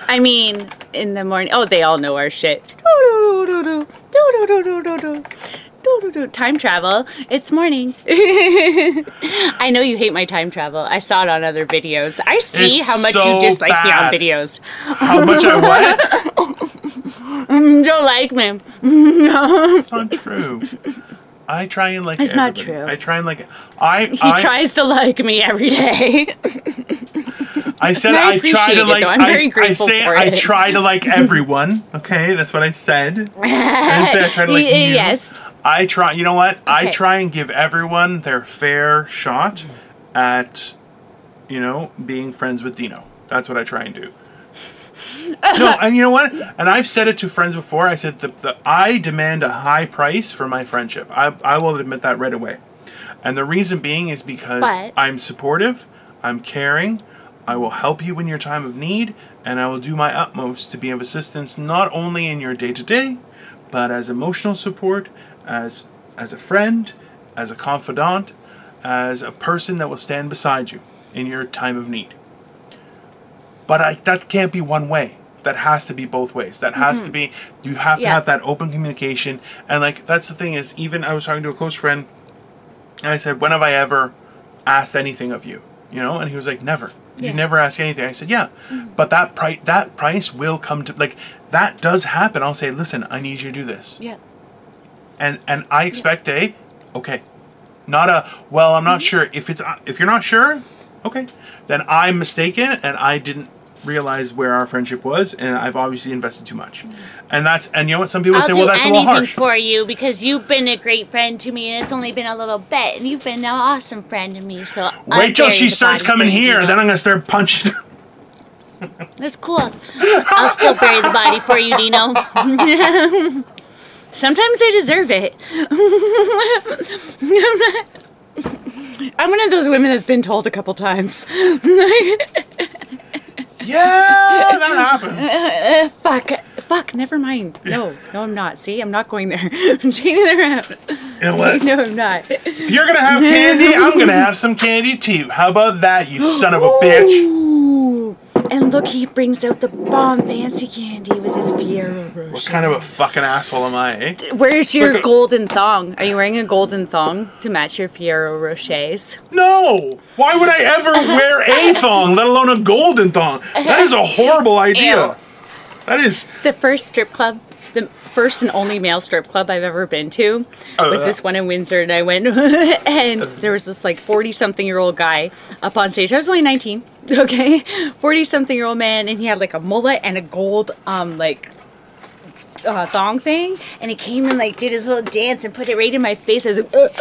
I mean, in the morning. Oh, they all know our shit. Time travel. It's morning. I know you hate my time travel. I saw it on other videos. I see It's how much so you dislike me on videos. How much I what? Don't like me. no. It's not true. I try and like It's not true. I try and like I He I, tries to like me every day. I said I I, try to like though. I'm I, very I grateful say for I it. try to like everyone. Okay, that's what I said. I didn't say I try to like you. yes. I try. You know what? I try and give everyone their fair shot at, you know, being friends with Dino. That's what I try and do. no, and you know what? And I've said it to friends before. I said that the, I demand a high price for my friendship. I, I will admit that right away. And the reason being is because But- I'm supportive, I'm caring, I will help you in your time of need, and I will do my utmost to be of assistance not only in your day to day, but as emotional support, as as a friend, as a confidant, as a person that will stand beside you in your time of need. But I, that can't be one way. That has to be both ways. That has to mm-hmm. be. You have to Yeah. have that open communication. And like that's the thing is, even I was talking to a close friend, and I said, "When have I ever asked anything of you?" You know, and he was like, "Never. You Yeah. never ask anything." I said, "Yeah, mm-hmm. but that price that price will come to like that does happen." I'll say, "Listen, I need you to do this." Yeah. And and I expect a okay, not a well. I'm not sure if it's uh, if you're not sure, okay, then I'm mistaken and I didn't realize where our friendship was, and I've obviously invested too much, and that's and you know what some people I'll say, well that's a little harsh. for you because you've been a great friend to me, and it's only been a little bit, and you've been an awesome friend to me. So Wait till she starts coming you, here, then I'm gonna start punching. That's cool. I'll still bury the body for you, Dino. Sometimes they deserve it. I'm one of those women that's been told a couple times. yeah, that happens. fuck, fuck, never mind. No, no, I'm not. See, I'm not going there. I'm changing the route. You know what? No, I'm not. If you're gonna have candy, I'm gonna have some candy too. How about that, you son of a bitch? Ooh. And look, he brings out the bomb fancy candy with his Ferrero Rocher. What kind of a fucking asshole am I? Eh? Where's your Look at- golden thong? Are you wearing a golden thong to match your Ferrero Rochers? No! Why would I ever wear a thong, let alone a golden thong? That is a horrible idea. Ew. That is. The first strip club, the first and only male strip club I've ever been to, was Uh. this one in Windsor, and I went, and there was this like forty-something-year-old guy up on stage. I was only nineteen, okay, forty-something-year-old man, and he had like a mullet and a gold, um, like. Uh, thong thing, and he came and like did his little dance and put it right in my face. I was like,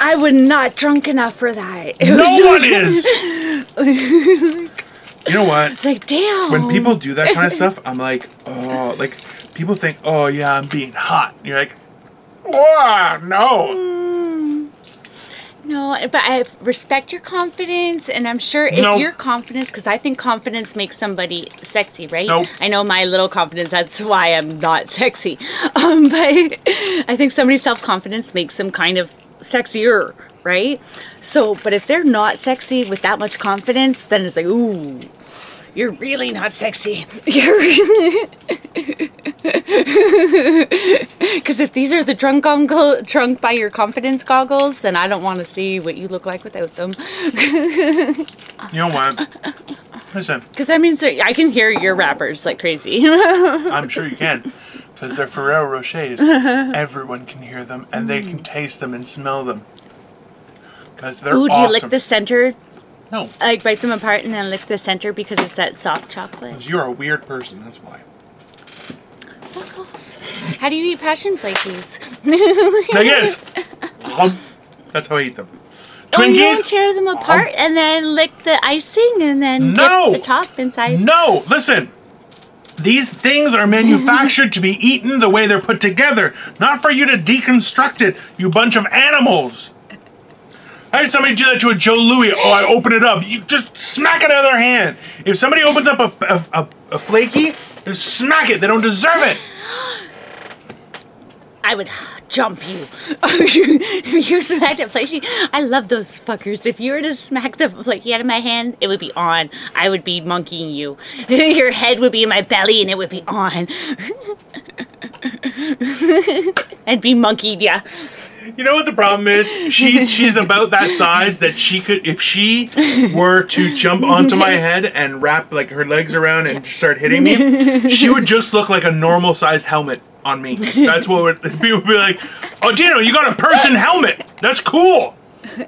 I was not drunk enough for that. It was no one is! You know what? It's like, damn. When people do that kind of stuff, I'm like, oh, like, people think, oh, yeah, I'm being hot. You're like, oh, no. No, but I respect your confidence, and I'm sure if Nope. your confidence, because I think confidence makes somebody sexy, right? Nope. I know my little confidence. That's why I'm not sexy. Um, but I think somebody's self confidence makes them kind of sexier, right? So, but if they're not sexy with that much confidence, then it's like, ooh, you're really not sexy. You're really. Because if these are the drunk goggle, drunk by your confidence goggles, then I don't want to see what you look like without them. You know what? Listen, Because that means that I can hear your rappers like crazy. I'm sure you can. Because they're Ferrero Rochers. Everyone can hear them, and they can mm. taste them and smell them. Because they're Ooh, do awesome. you lick the center? No. I Like bite them apart and then lick the center because it's that soft chocolate. You're a weird person, that's why. Fuck off. How do you eat passion flakies? I guess. Um, that's how I eat them. Oh, you don't tear them apart and then lick the icing and then No. the top inside. No, listen. These things are manufactured to be eaten the way they're put together, not for you to deconstruct it, you bunch of animals. I had somebody do that to a Joe Louis. Oh, I open it up. You just smack it out of their hand. If somebody opens up a, a, a, a flaky, just smack it. They don't deserve it. I would jump you. Oh, if you smacked a flaky, I love those fuckers. If you were to smack the flaky out of my hand, it would be on. I would be monkeying you. Your head would be in my belly and it would be on. and be monkeyed, yeah. You know what the problem is? She's she's about that size that she could if she were to jump onto my head and wrap like her legs around and start hitting me, she would just look like a normal sized helmet on me. That's what would people would be like, "Oh, Dino, you got a person helmet. That's cool."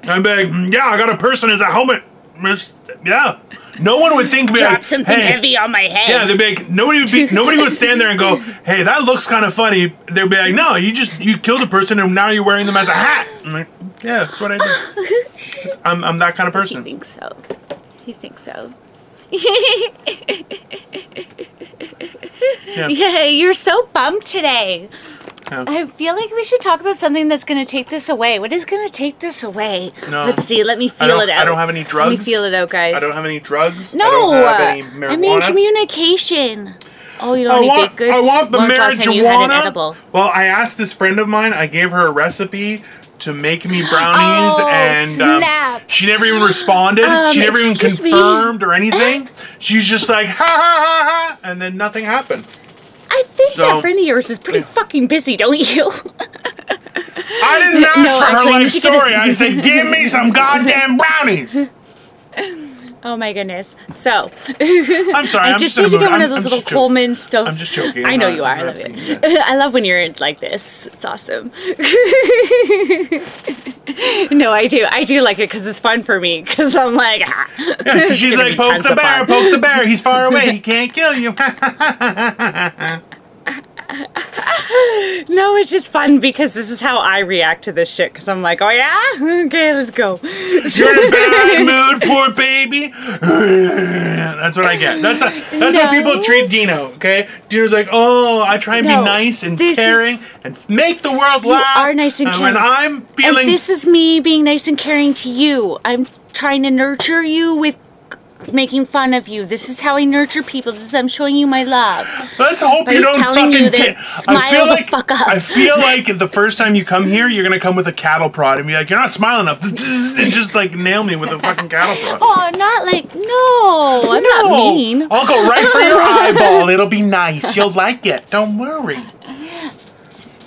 I'm like, "Mm, "Yeah, I got a person as a helmet." Miss- Yeah. No one would think me Drop like, something "Hey, heavy on my head. yeah, they'd be like, nobody would be, nobody would stand there and go, "Hey, that looks kind of funny." They'd be like, "No, you just you killed a person and now you're wearing them as a hat." I'm like, "Yeah, that's what I do. I'm, I'm that kind of He person." thinks so. He thinks so. Yeah. Yeah, you're so bummed today. Yeah. I feel like we should talk about something that's going to take this away. What is going to take this away? No. Let's see. Let me feel it out. I don't have any drugs. Let me feel it out, guys. I don't have any drugs. no, I don't have any marijuana. I mean communication. Oh, you don't I any want, baked goods? I want the When was last time you had an marijuana. Well, I asked this friend of mine. I gave her a recipe to make me brownies, Oh, and um, she never even responded. Um, she never even excuse me. confirmed or anything. She's just like ha ha ha ha, and then nothing happened. I think So- that friend of yours is pretty Yeah. fucking busy, don't you? I didn't ask No, for her actually, life need to get a- story. I said, "Give me some goddamn brownies." oh my goodness. So, I'm sorry. I I'm just in need the to get one I'm- of those I'm little. Coleman stoves. I'm just joking. I know I'm you are. I'm I love it. I love when you're like this. It's awesome. no, I do. I do like it because it's fun for me. Because I'm like, ah, it's She's like, poke the bear, fun." poke the bear. He's far away. He can't kill you. No, it's just fun because this is how I react to this shit. Because I'm like, oh yeah, okay, let's go. You're in a bad mood, poor baby. That's what I get. That's a, that's how people treat Dino. Okay, Dino's like, oh, I try and No, be nice and this is- caring and make the world laugh. are nice and when caring. I'm feeling, And this is me being nice and caring to you. I'm trying to nurture you with making fun of you. This is how I nurture people. This is I'm showing you my love. let's hope by you don't telling fucking. you that ta- I feel the like fuck up. I feel like the first time you come here, you're gonna come with a cattle prod and be like, you're not smiling enough, and just like nail me with a fucking cattle prod. Oh, not like no. I'm not mean. I'll go right for your eyeball. It'll be nice. You'll like it. Don't worry.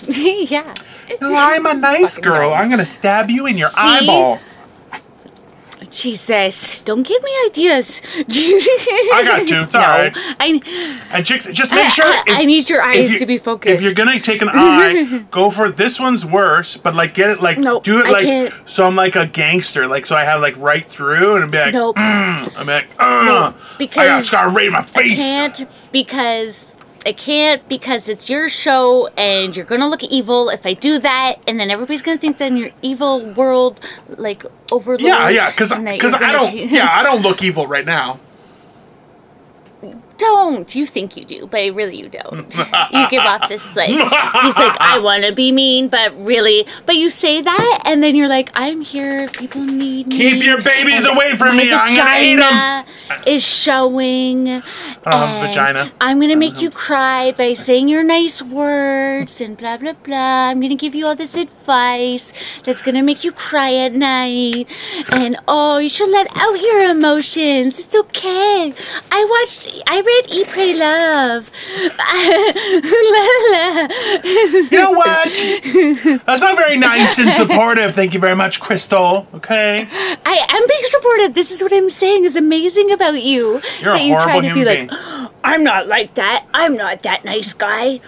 yeah. No, I'm a nice Fucking girl. right. I'm gonna stab you in your See? eyeball. Jesus, don't give me ideas. I got you. It's no, alright. I, And chicks, just make sure. I- I need your eyes you- to be focused. If you're gonna take an eye, go for this one's worse, but like get it like Nope, do it like so I'm like a gangster, like so I have like right through and be like, Nope. mm, I'm like, uh, No, I got because scar right in my face. I can't because I can't because it's your show and you're gonna look evil if I do that, and then everybody's gonna think that in your evil world like overlord. Yeah, yeah, because I don't ta- yeah I don't look evil right now. Don't. You think you do, but really you don't. you give off this like he's like I want to be mean, but really, but you say that, and then you're like I'm here. People need me. Keep your babies and away from me. I'm gonna eat 'em. vagina Is showing. Um, vagina. I'm gonna make you cry by saying your nice words and blah blah blah. I'm gonna give you all this advice that's gonna make you cry at night. And oh, you should let out your emotions. It's okay. I watched. I read Eat Pray Love. You know what? That's not very nice and supportive. Thank you very much, Crystal. Okay. I am being supportive. This is what I'm saying is amazing about you. You're a that you try to be like, oh, I'm not like that. I'm not that nice guy.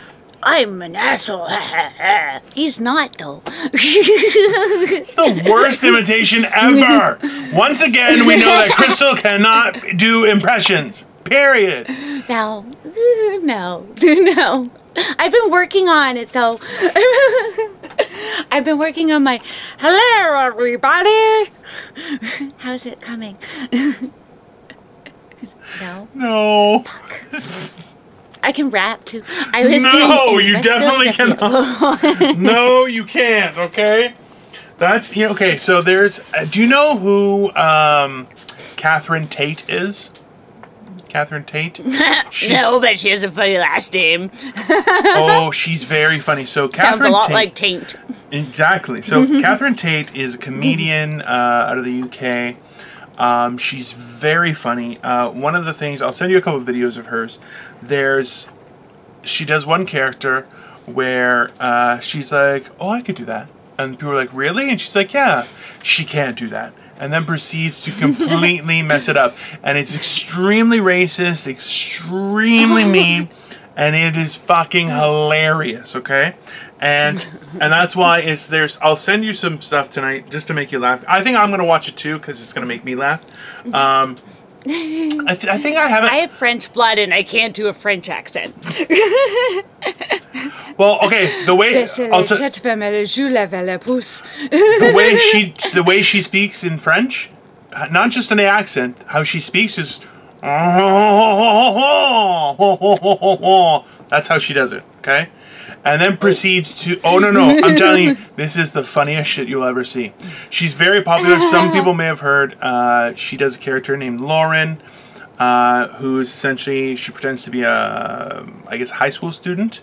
I'm an asshole. He's not though. It's the worst imitation ever. Once again, we know that Crystal cannot do impressions. Period. no, no, no. I've been working on it though. I've been working on my hello everybody. How's it coming? no. No. Fuck. I can rap too. I was No, you definitely cannot. no, you can't. Okay. That's yeah. Okay, so there's. Uh, do you know who um, Catherine Tate is? Catherine Tate. No, but she has a funny last name. Oh, she's very funny. So Catherine Sounds a lot Tate, like Taint. Exactly. So Catherine Tate is a comedian uh, out of the UK. Um, she's very funny. Uh, one of the things I'll send you a couple of videos of hers. There's she does one character where uh, she's like, "Oh, I could do that," and people are like, "Really?" And she's like, "Yeah." She can't do that, and then proceeds to completely mess it up, and it's extremely racist, extremely mean, and it is fucking hilarious. Okay, and and that's why it's there's. I'll send you some stuff tonight just to make you laugh. I think I'm gonna watch it too because it's gonna make me laugh. Um, I, th- I think I haven't. I have French blood and I can't do a French accent. well, okay, the way I'll t- the way she the way she speaks in French, not just in the accent, how she speaks is that's how she does it, okay? And then proceeds to oh no no, I'm telling you, this is the funniest shit you'll ever see. She's very popular. Some people may have heard. Uh, she does a character named Lauren, uh, who's essentially she pretends to be a I guess high school student,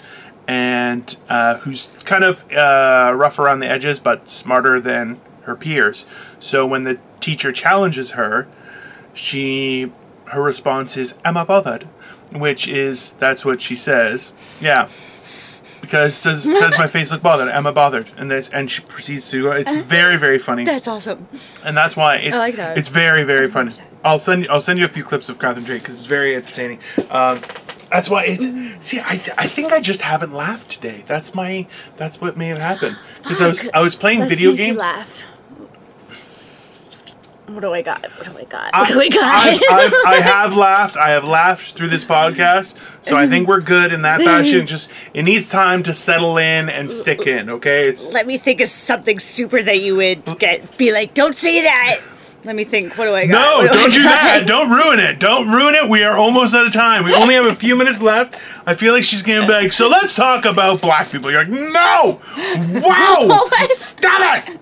and uh, who's kind of uh, rough around the edges but smarter than her peers. So when the teacher challenges her, she her response is "Am I bothered?" which is that's what she says. Yeah. Because does does my face look bothered? Am I bothered? And this and she proceeds to. It's very very funny, That's awesome. and that's why it's I like that. it's very very funny. I'll send you I'll send you a few clips of Catherine Drake because it's very entertaining. Um, that's why it's see I, I think I just haven't laughed today. That's my that's what may have happened because I was I was playing Let's video games. laugh. What do I got? What do I got? I, What do I got? I've, I've, I have laughed. I have laughed through this podcast, so I think we're good in that fashion. Just it needs time to settle in and stick in. Okay, it's Let me think of something super that you would get. Be like, don't say that. Let me think. What do I got? no, What don't do got? that. Don't ruin it. Don't ruin it. We are almost out of time. We only have a few minutes left. I feel like she's gonna be like, so let's talk about black people. You're like, no, wow, oh stop it.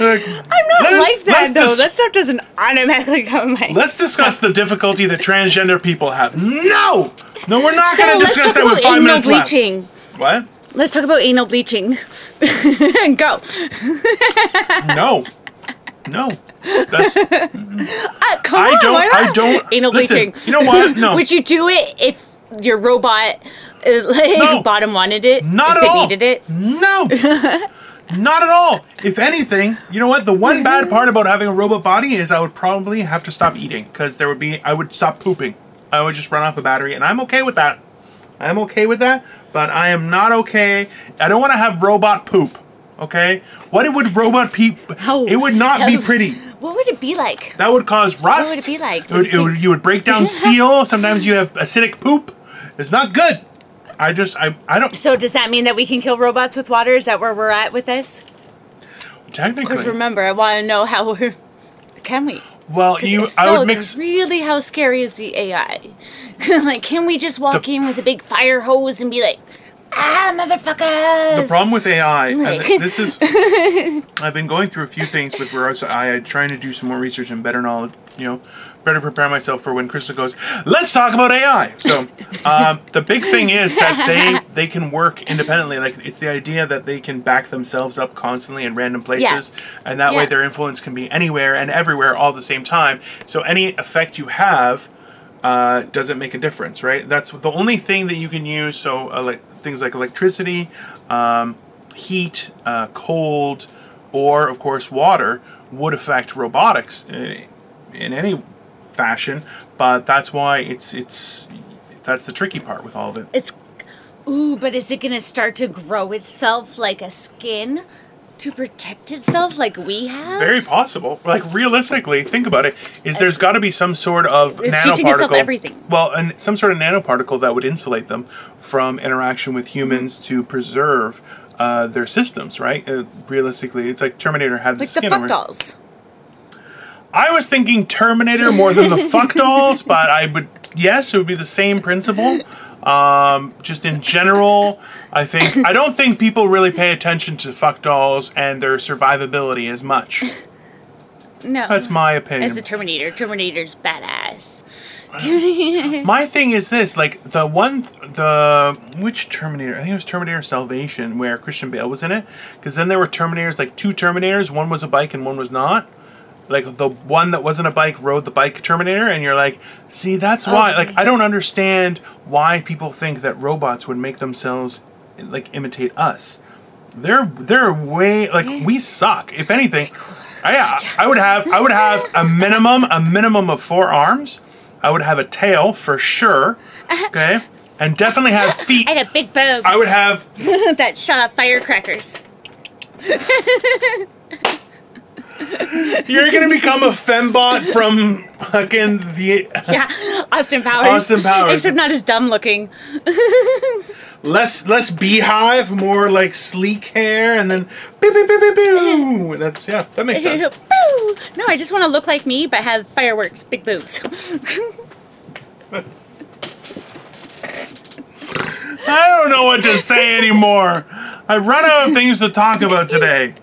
Like, I'm not like that though. dis- that stuff doesn't automatically come in my. Let's discuss the difficulty that transgender people have. No, no, we're not so going to let's discuss talk that with five anal minutes left. bleaching. What? Let's talk about anal bleaching. Go. No. No. That's, Uh, come I on, don't- I don't- Anal listen, bleaching. you know what? No. Would you do it if your robot, uh, like, No. bottom wanted it? not if at it all. needed it? No. Not at all. If anything, you know what? The one bad part about having a robot body is I would probably have to stop eating because there would be I would stop pooping. I would just run off a battery, and I'm okay with that. I'm okay with that, but I am not okay. I don't want to have robot poop. Okay? What would robot poop? It would not be pretty. What would it be like? That would cause rust. What would it be like? It would, you it would- you would break down steel. Sometimes you have acidic poop. It's not good. I just I I don't So does that mean that we can kill robots with water? Is that where we're at with this? technically. Because remember, I want to know how we're. Can we? Well, you if I so, would mix. Really, how scary is the AI? like, can we just walk The- in with a big fire hose and be like, ah, motherfuckers? The problem with AI, Like- th- this is, I've been going through a few things with regards to AI, trying to do some more research and better knowledge, you know, better prepare myself for when Krista goes, let's talk about AI. So, um, the big thing is that they they can work independently. Like it's the idea that they can back themselves up constantly in random places, and that way their influence can be anywhere and everywhere all at the same time. So any effect you have uh, doesn't make a difference, right? That's the only thing that you can use. So, uh, like things like electricity, um, heat, uh, cold, or of course water would affect robotics in, in any fashion. But that's why it's it's that's the tricky part with all of it. It's. Ooh, but is it gonna start to grow itself like a skin to protect itself like we have? Very possible. Like realistically, think about it. Is there's got to be some sort of It's teaching itself everything. Well, and some sort of nanoparticle that would insulate them from interaction with humans to preserve uh, their systems. Right? Uh, realistically, it's like Terminator had the like the fuck over- dolls. I was thinking Terminator more than the fuck dolls, but I would yes, it would be the same principle. Um, just in general, I think I don't think people really pay attention to fuck dolls and their survivability as much. No. That's my opinion. As the Terminator. Terminator's badass. My thing is this, like the one, the which Terminator? I think it was Terminator Salvation, where Christian Bale was in it. Because then there were Terminators, like two Terminators. One was a bike and one was not. Like the one that wasn't a bike rode the bike Terminator, and you're like, see, that's why. Like I don't understand why people think that robots would make themselves like imitate us. They're they're way like we suck. If anything, I I would have I would have a minimum a minimum of four arms. I would have a tail for sure. Okay, and definitely have feet. I had big boobs. I would have that shot off firecrackers. You're gonna become a fembot from fucking the Yeah, Austin Powers. Austin Powers. Except not as dumb looking. less less beehive, more like sleek hair, and then boo boo boo boo boo. That's yeah, that makes sense. Boo! No, I just want to look like me, but have fireworks, big boobs. I don't know what to say anymore. I've run out of things to talk about today.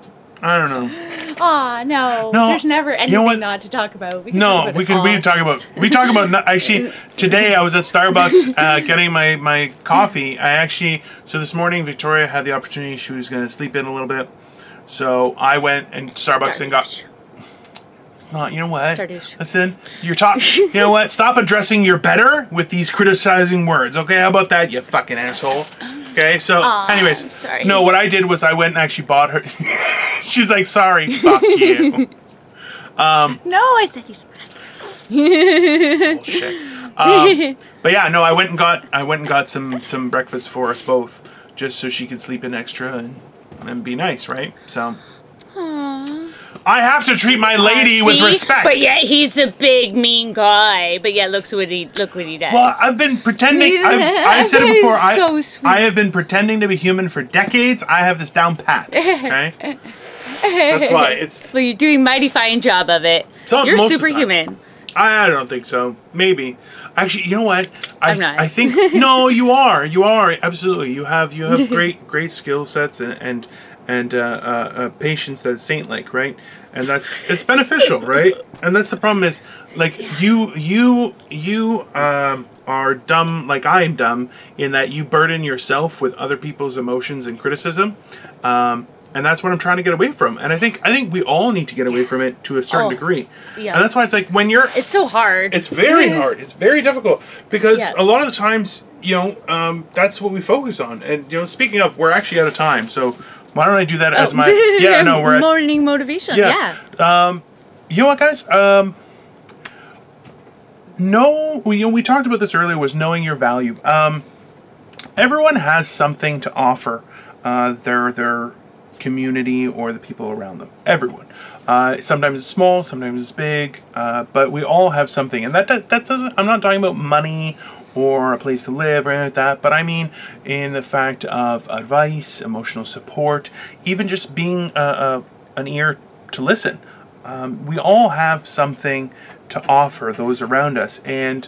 I don't know. Aw, no. No, There's never you know anything what? not to talk about. We can No, talk about we it can we can talk about we talk about no- actually today I was at Starbucks uh, getting my my coffee. I actually so this morning Victoria had the opportunity she was going to sleep in a little bit, so I went and Starbucks and got Stardouche. It's not. You know what? Listen, you're talking. you know what? Stop addressing your better with these criticizing words. Okay, how about that, you fucking asshole? Okay. So, Aw, anyways, I'm sorry. no. What I did was I went and actually bought her. She's like, sorry, fuck you. No, I said he's Bullshit. Um, but yeah, no. I went and got. I went and got some some breakfast for us both, just so she could sleep in extra and and be nice, right? So. I have to treat my lady with respect. But yet he's a big mean guy. But yet looks what he look what he does. Well, I've been pretending. I've, I've said it before. I, So sweet. I have been pretending to be human for decades. I have this down pat. Okay, that's why it's. well, you're doing mighty fine job of it. So, you're superhuman. I don't think so. Maybe. Actually, you know what? I, I'm not. I think no. You are. You are absolutely. You have. You have great, great skill sets and and and uh, uh, uh, patience that is saint-like, right? And that's it's beneficial, right? And that's the problem is like you you you um, are dumb like I am dumb in that you burden yourself with other people's emotions and criticism. Um, and that's what I'm trying to get away from. And I think I think we all need to get away from it to a certain Oh, degree. yeah. And that's why it's like when you're It's so hard. it's very hard. It's very difficult because Yeah. a lot of the times, you know, um, that's what we focus on. And you know, speaking of, we're actually out of time, so why don't I do that as Oh. my? Yeah, no, we're at, morning motivation. yeah. Yeah. you know what, guys? Um, no, we, you know, we talked about this earlier. Was knowing your value. Um, everyone has something to offer uh, their their community or the people around them. Everyone. Uh, sometimes it's small, sometimes it's big, uh, but we all have something, and that, that that doesn't. I'm not talking about money or a place to live or anything like that, but I mean in the fact of advice, emotional support, even just being a, a, an ear to listen. Um, we all have something to offer those around us, and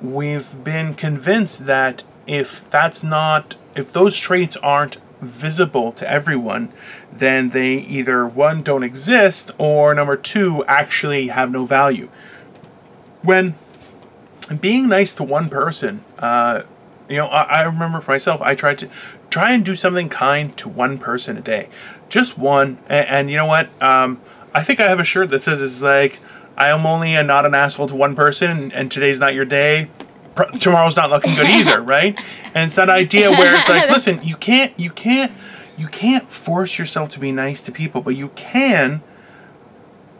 we've been convinced that if that's not if those traits aren't visible to everyone then they either one don't exist or number two actually have no value. When being nice to one person uh, you know I, I remember for myself i tried to try and do something kind to one person a day. Just one. And, and you know what? Um, i think i have a shirt that says it's like i am only a not an asshole to one person and today's not your day. Pr- tomorrow's not looking good either, right? And it's that idea where it's like, listen, you can't, you can't, you can't force yourself to be nice to people, but you can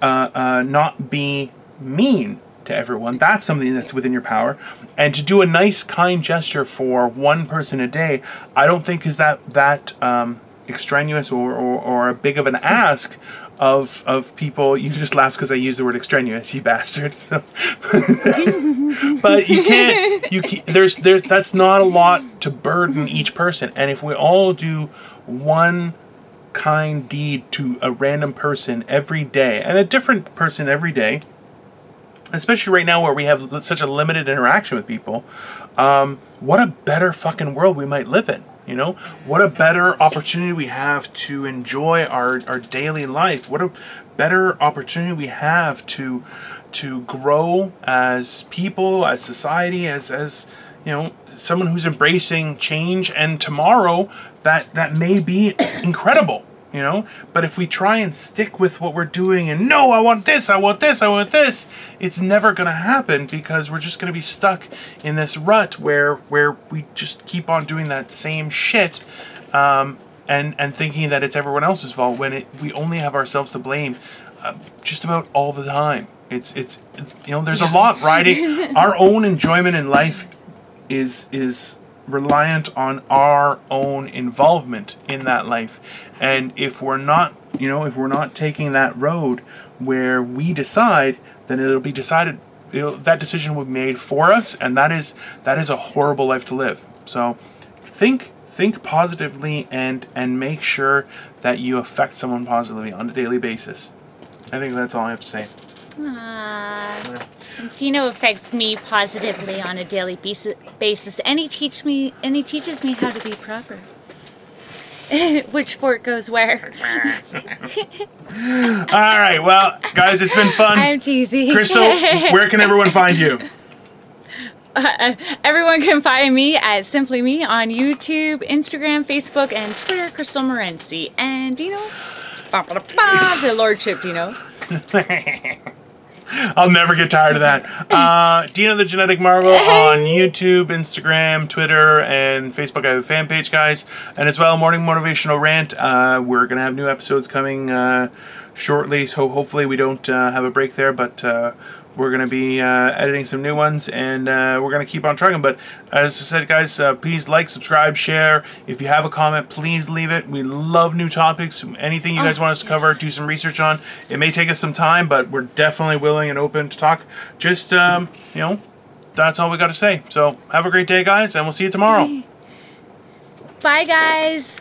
uh, uh, not be mean to everyone. That's something that's within your power. And to do a nice, kind gesture for one person a day, I don't think is that that um, extraneous or, or, or a big of an ask of of people. You just laughed because I used the word extraneous, you bastard. but you can't. You can, there's there's that's not a lot to burden each person. And if we all do one kind deed to a random person every day, and a different person every day, especially right now where we have such a limited interaction with people, um, what a better fucking world we might live in. You know, what a better opportunity we have to enjoy our, our daily life. What a better opportunity we have to to grow as people, as society, as as you know, someone who's embracing change and tomorrow that that may be incredible you know? But if we try and stick with what we're doing and no i want this i want this i want this it's never going to happen because we're just going to be stuck in this rut where where we just keep on doing that same shit um, and and thinking that it's everyone else's fault when it we only have ourselves to blame uh, just about all the time. It's it's you know there's a lot riding our own enjoyment in life is is reliant on our own involvement in that life and if we're not, you know, if we're not taking that road where we decide, then it'll be decided. It'll, that decision will be made for us, and that is that is a horrible life to live. So, think think positively and and make sure that you affect someone positively on a daily basis. I think that's all I have to say. Aww. Dino affects me positively on a daily basis, and he teach me and he teaches me how to be proper. Which fork goes where? All right, well, guys, it's been fun. I'm teasing. Crystal, where can everyone find you? Uh, everyone can find me at Simply Me on YouTube, Instagram, Facebook, and Twitter, Crystal Morency. And Dino, the Lordship Dino. I'll never get tired of that. Uh, Dino the Genetic Marvel on YouTube, Instagram, Twitter, and Facebook. I have a fan page, guys. And as well, Morning Motivational Rant. Uh, we're going to have new episodes coming uh, shortly, so hopefully we don't uh, have a break there. But uh, we're going to be uh, editing some new ones and uh, we're going to keep on trucking. But as I said, guys, uh, please like, subscribe, share. If you have a comment, please leave it. We love new topics. Anything you oh, guys want us to yes. cover, do some research on. It may take us some time, but we're definitely willing and open to talk. Just, um, you know, that's all we got to say. So have a great day, guys, and we'll see you tomorrow. Bye, guys.